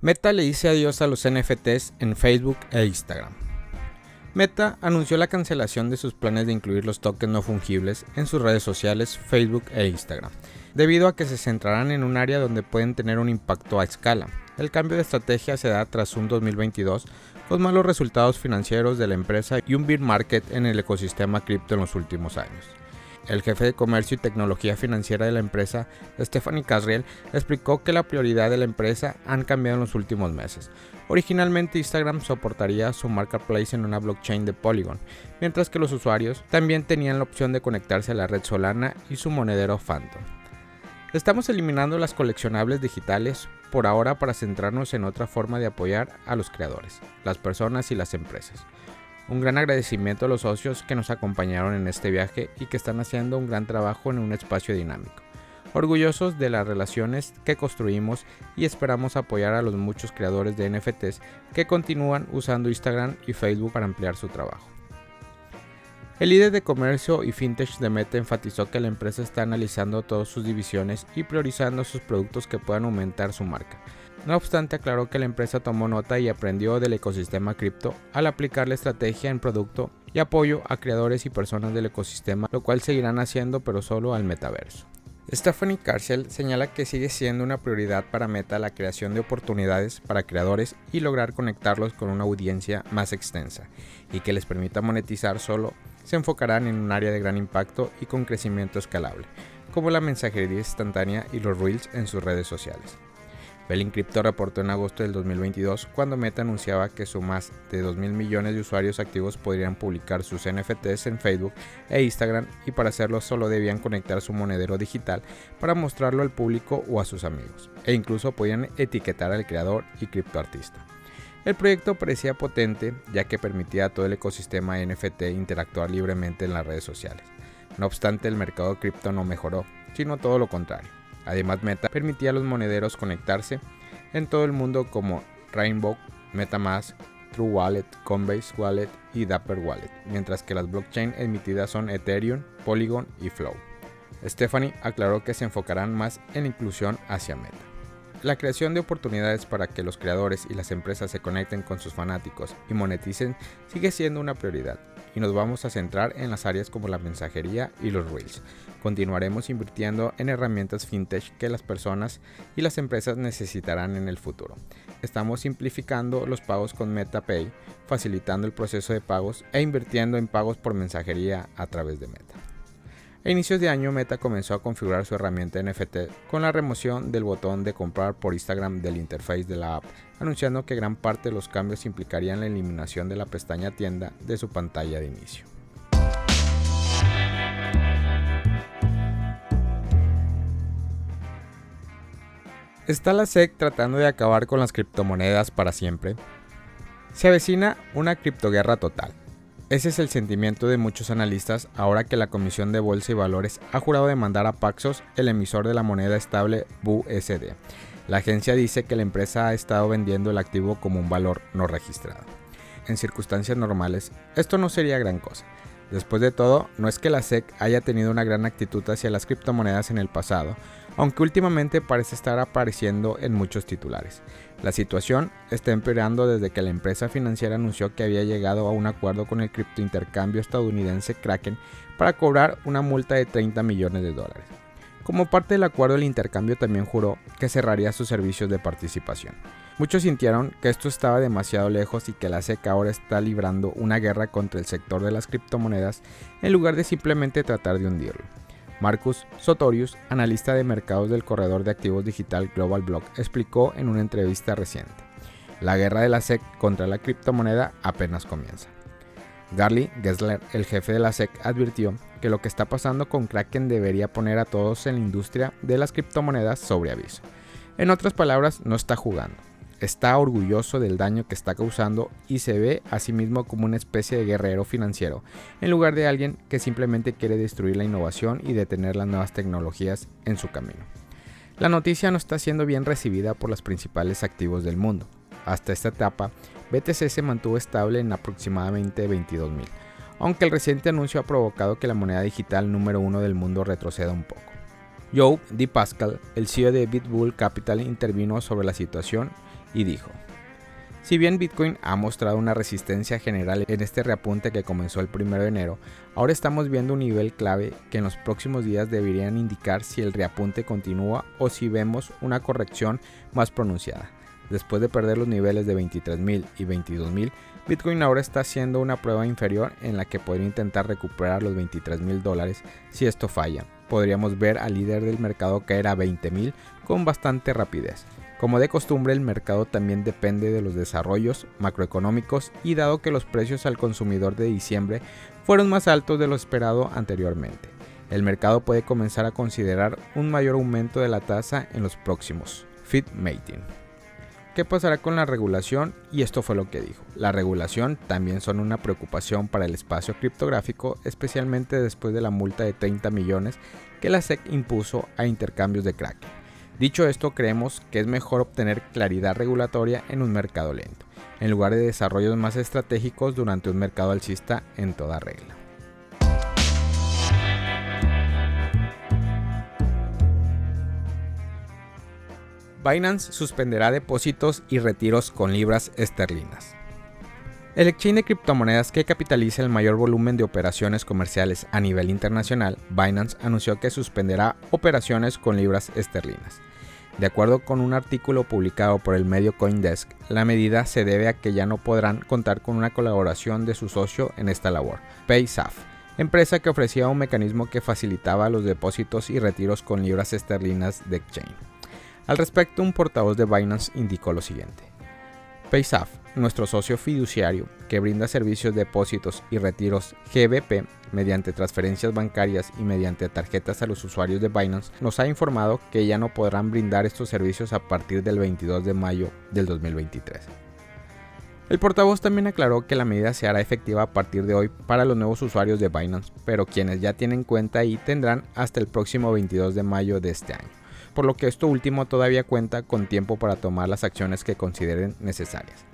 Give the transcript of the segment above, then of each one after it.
Meta le dice adiós a los NFTs en Facebook e Instagram. Meta anunció la cancelación de sus planes de incluir los tokens no fungibles en sus redes sociales Facebook e Instagram, debido a que se centrarán en un área donde pueden tener un impacto a escala. El cambio de estrategia se da tras un 2022 con malos resultados financieros de la empresa y un bear market en el ecosistema cripto en los últimos años. El jefe de comercio y tecnología financiera de la empresa, Stephanie Casriel, explicó que la prioridad de la empresa han cambiado en los últimos meses. Originalmente Instagram soportaría su marketplace en una blockchain de Polygon, mientras que los usuarios también tenían la opción de conectarse a la red Solana y su monedero Phantom. Estamos eliminando las coleccionables digitales por ahora para centrarnos en otra forma de apoyar a los creadores, las personas y las empresas. Un gran agradecimiento a los socios que nos acompañaron en este viaje y que están haciendo un gran trabajo en un espacio dinámico. Orgullosos de las relaciones que construimos y esperamos apoyar a los muchos creadores de NFTs que continúan usando Instagram y Facebook para ampliar su trabajo. El líder de comercio y fintech de Meta enfatizó que la empresa está analizando todas sus divisiones y priorizando sus productos que puedan aumentar su marca no obstante, aclaró que la empresa tomó nota y aprendió del ecosistema cripto al aplicar la estrategia en producto y apoyo a creadores y personas del ecosistema, lo cual seguirán haciendo pero solo al metaverso. Stephanie Carcel señala que sigue siendo una prioridad para Meta la creación de oportunidades para creadores y lograr conectarlos con una audiencia más extensa y que les permita monetizar solo se enfocarán en un área de gran impacto y con crecimiento escalable, como la mensajería instantánea y los reels en sus redes sociales. Crypto reportó en agosto del 2022 cuando Meta anunciaba que su más de 2 mil millones de usuarios activos podrían publicar sus NFTs en Facebook e Instagram y para hacerlo solo debían conectar su monedero digital para mostrarlo al público o a sus amigos, e incluso podían etiquetar al creador y criptoartista. El proyecto parecía potente ya que permitía a todo el ecosistema NFT interactuar libremente en las redes sociales. No obstante, el mercado cripto no mejoró, sino todo lo contrario. Además, Meta permitía a los monederos conectarse en todo el mundo como Rainbow, MetaMask, True Wallet, Coinbase Wallet y Dapper Wallet, mientras que las blockchains emitidas son Ethereum, Polygon y Flow. Stephanie aclaró que se enfocarán más en inclusión hacia Meta. La creación de oportunidades para que los creadores y las empresas se conecten con sus fanáticos y moneticen sigue siendo una prioridad, y nos vamos a centrar en las áreas como la mensajería y los reels. Continuaremos invirtiendo en herramientas fintech que las personas y las empresas necesitarán en el futuro. Estamos simplificando los pagos con MetaPay, facilitando el proceso de pagos e invirtiendo en pagos por mensajería a través de Meta. A inicios de año Meta comenzó a configurar su herramienta NFT con la remoción del botón de comprar por Instagram del interface de la app, anunciando que gran parte de los cambios implicarían la eliminación de la pestaña tienda de su pantalla de inicio. ¿Está la SEC tratando de acabar con las criptomonedas para siempre? Se avecina una criptoguerra total. Ese es el sentimiento de muchos analistas ahora que la Comisión de Bolsa y Valores ha jurado demandar a Paxos, el emisor de la moneda estable BUSD. La agencia dice que la empresa ha estado vendiendo el activo como un valor no registrado. En circunstancias normales, esto no sería gran cosa. Después de todo, no es que la SEC haya tenido una gran actitud hacia las criptomonedas en el pasado, aunque últimamente parece estar apareciendo en muchos titulares. La situación está empeorando desde que la empresa financiera anunció que había llegado a un acuerdo con el criptointercambio estadounidense Kraken para cobrar una multa de 30 millones de dólares. Como parte del acuerdo, el intercambio también juró que cerraría sus servicios de participación. Muchos sintieron que esto estaba demasiado lejos y que la SEC ahora está librando una guerra contra el sector de las criptomonedas en lugar de simplemente tratar de hundirlo. Marcus Sotorius, analista de mercados del corredor de activos digital Global Block, explicó en una entrevista reciente. La guerra de la SEC contra la criptomoneda apenas comienza. Garly Gessler, el jefe de la SEC, advirtió que lo que está pasando con Kraken debería poner a todos en la industria de las criptomonedas sobre aviso. En otras palabras, no está jugando está orgulloso del daño que está causando y se ve a sí mismo como una especie de guerrero financiero, en lugar de alguien que simplemente quiere destruir la innovación y detener las nuevas tecnologías en su camino. La noticia no está siendo bien recibida por los principales activos del mundo. Hasta esta etapa, BTC se mantuvo estable en aproximadamente 22.000, aunque el reciente anuncio ha provocado que la moneda digital número uno del mundo retroceda un poco. Joe D. El CEO de BitBull Capital, intervino sobre la situación y dijo, si bien Bitcoin ha mostrado una resistencia general en este reapunte que comenzó el 1 de enero, ahora estamos viendo un nivel clave que en los próximos días deberían indicar si el reapunte continúa o si vemos una corrección más pronunciada. Después de perder los niveles de 23.000 y 22.000, Bitcoin ahora está haciendo una prueba inferior en la que podría intentar recuperar los 23.000 dólares si esto falla. Podríamos ver al líder del mercado caer a 20.000 con bastante rapidez. Como de costumbre, el mercado también depende de los desarrollos macroeconómicos y dado que los precios al consumidor de diciembre fueron más altos de lo esperado anteriormente, el mercado puede comenzar a considerar un mayor aumento de la tasa en los próximos. Fit Mating. ¿Qué pasará con la regulación? Y esto fue lo que dijo. La regulación también son una preocupación para el espacio criptográfico, especialmente después de la multa de 30 millones que la SEC impuso a intercambios de Kraken. Dicho esto, creemos que es mejor obtener claridad regulatoria en un mercado lento, en lugar de desarrollos más estratégicos durante un mercado alcista en toda regla. Binance suspenderá depósitos y retiros con libras esterlinas. El exchange de criptomonedas que capitaliza el mayor volumen de operaciones comerciales a nivel internacional, Binance anunció que suspenderá operaciones con libras esterlinas. De acuerdo con un artículo publicado por el medio Coindesk, la medida se debe a que ya no podrán contar con una colaboración de su socio en esta labor, PaySaf, empresa que ofrecía un mecanismo que facilitaba los depósitos y retiros con libras esterlinas de exchange. Al respecto, un portavoz de Binance indicó lo siguiente. PaySaf, nuestro socio fiduciario que brinda servicios de depósitos y retiros GBP mediante transferencias bancarias y mediante tarjetas a los usuarios de Binance, nos ha informado que ya no podrán brindar estos servicios a partir del 22 de mayo del 2023. El portavoz también aclaró que la medida se hará efectiva a partir de hoy para los nuevos usuarios de Binance, pero quienes ya tienen cuenta ahí tendrán hasta el próximo 22 de mayo de este año por lo que esto último todavía cuenta con tiempo para tomar las acciones que consideren necesarias.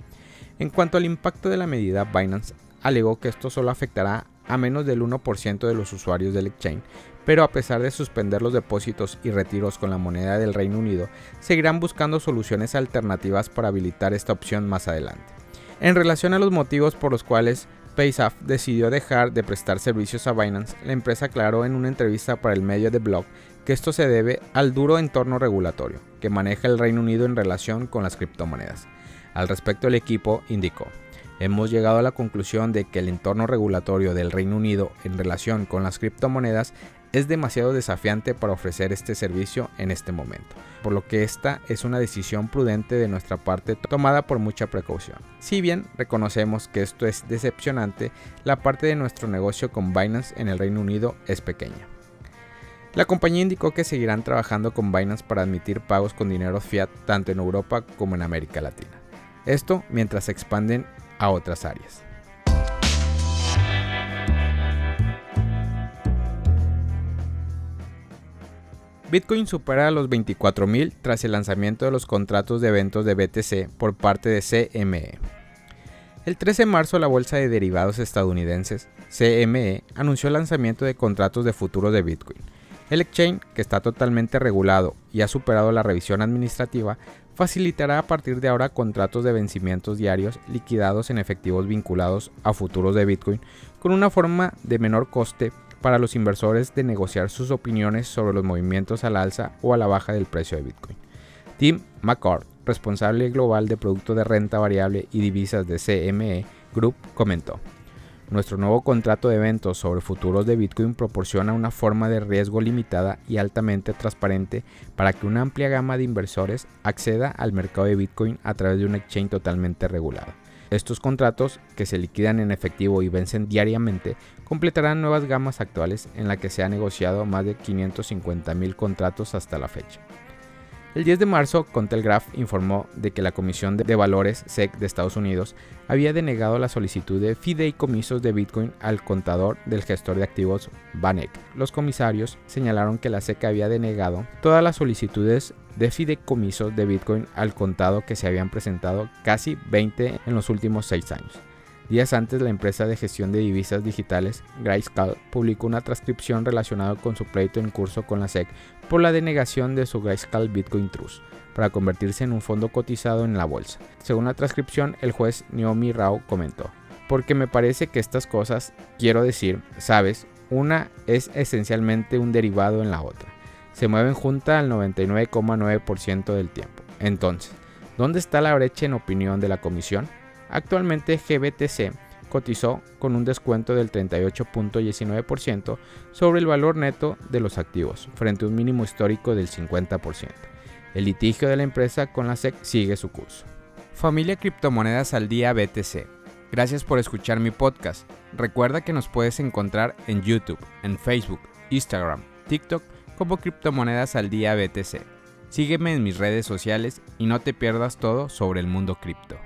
En cuanto al impacto de la medida, Binance alegó que esto solo afectará a menos del 1% de los usuarios del exchange, pero a pesar de suspender los depósitos y retiros con la moneda del Reino Unido, seguirán buscando soluciones alternativas para habilitar esta opción más adelante. En relación a los motivos por los cuales PaySaf decidió dejar de prestar servicios a Binance, la empresa aclaró en una entrevista para el medio de Blog que esto se debe al duro entorno regulatorio que maneja el Reino Unido en relación con las criptomonedas. Al respecto el equipo indicó, hemos llegado a la conclusión de que el entorno regulatorio del Reino Unido en relación con las criptomonedas es demasiado desafiante para ofrecer este servicio en este momento, por lo que esta es una decisión prudente de nuestra parte tomada por mucha precaución. Si bien reconocemos que esto es decepcionante, la parte de nuestro negocio con Binance en el Reino Unido es pequeña. La compañía indicó que seguirán trabajando con Binance para admitir pagos con dinero fiat tanto en Europa como en América Latina. Esto mientras se expanden a otras áreas. Bitcoin supera los 24.000 tras el lanzamiento de los contratos de eventos de BTC por parte de CME. El 13 de marzo la bolsa de derivados estadounidenses, CME, anunció el lanzamiento de contratos de futuro de Bitcoin, el exchange, que está totalmente regulado y ha superado la revisión administrativa, facilitará a partir de ahora contratos de vencimientos diarios liquidados en efectivos vinculados a futuros de Bitcoin con una forma de menor coste para los inversores de negociar sus opiniones sobre los movimientos al alza o a la baja del precio de Bitcoin. Tim McCord, responsable global de producto de renta variable y divisas de CME Group, comentó. Nuestro nuevo contrato de eventos sobre futuros de Bitcoin proporciona una forma de riesgo limitada y altamente transparente para que una amplia gama de inversores acceda al mercado de Bitcoin a través de un exchange totalmente regulado. Estos contratos, que se liquidan en efectivo y vencen diariamente, completarán nuevas gamas actuales en la que se ha negociado más de 550 mil contratos hasta la fecha. El 10 de marzo, Contelgraph informó de que la Comisión de Valores SEC de Estados Unidos había denegado la solicitud de fideicomisos de Bitcoin al contador del gestor de activos Banek. Los comisarios señalaron que la SEC había denegado todas las solicitudes de fideicomisos de Bitcoin al contado que se habían presentado casi 20 en los últimos 6 años. Días antes, la empresa de gestión de divisas digitales, Grayscale, publicó una transcripción relacionada con su pleito en curso con la SEC por la denegación de su Grayscale Bitcoin Trust. para convertirse en un fondo cotizado en la bolsa. Según la transcripción, el juez Naomi Rao comentó, porque me parece que estas cosas, quiero decir, sabes, una es esencialmente un derivado en la otra. Se mueven juntas al 99,9% del tiempo. Entonces, ¿dónde está la brecha en opinión de la comisión? Actualmente GBTC cotizó con un descuento del 38.19% sobre el valor neto de los activos, frente a un mínimo histórico del 50%. El litigio de la empresa con la SEC sigue su curso. Familia Criptomonedas al Día BTC. Gracias por escuchar mi podcast. Recuerda que nos puedes encontrar en YouTube, en Facebook, Instagram, TikTok como Criptomonedas al Día BTC. Sígueme en mis redes sociales y no te pierdas todo sobre el mundo cripto.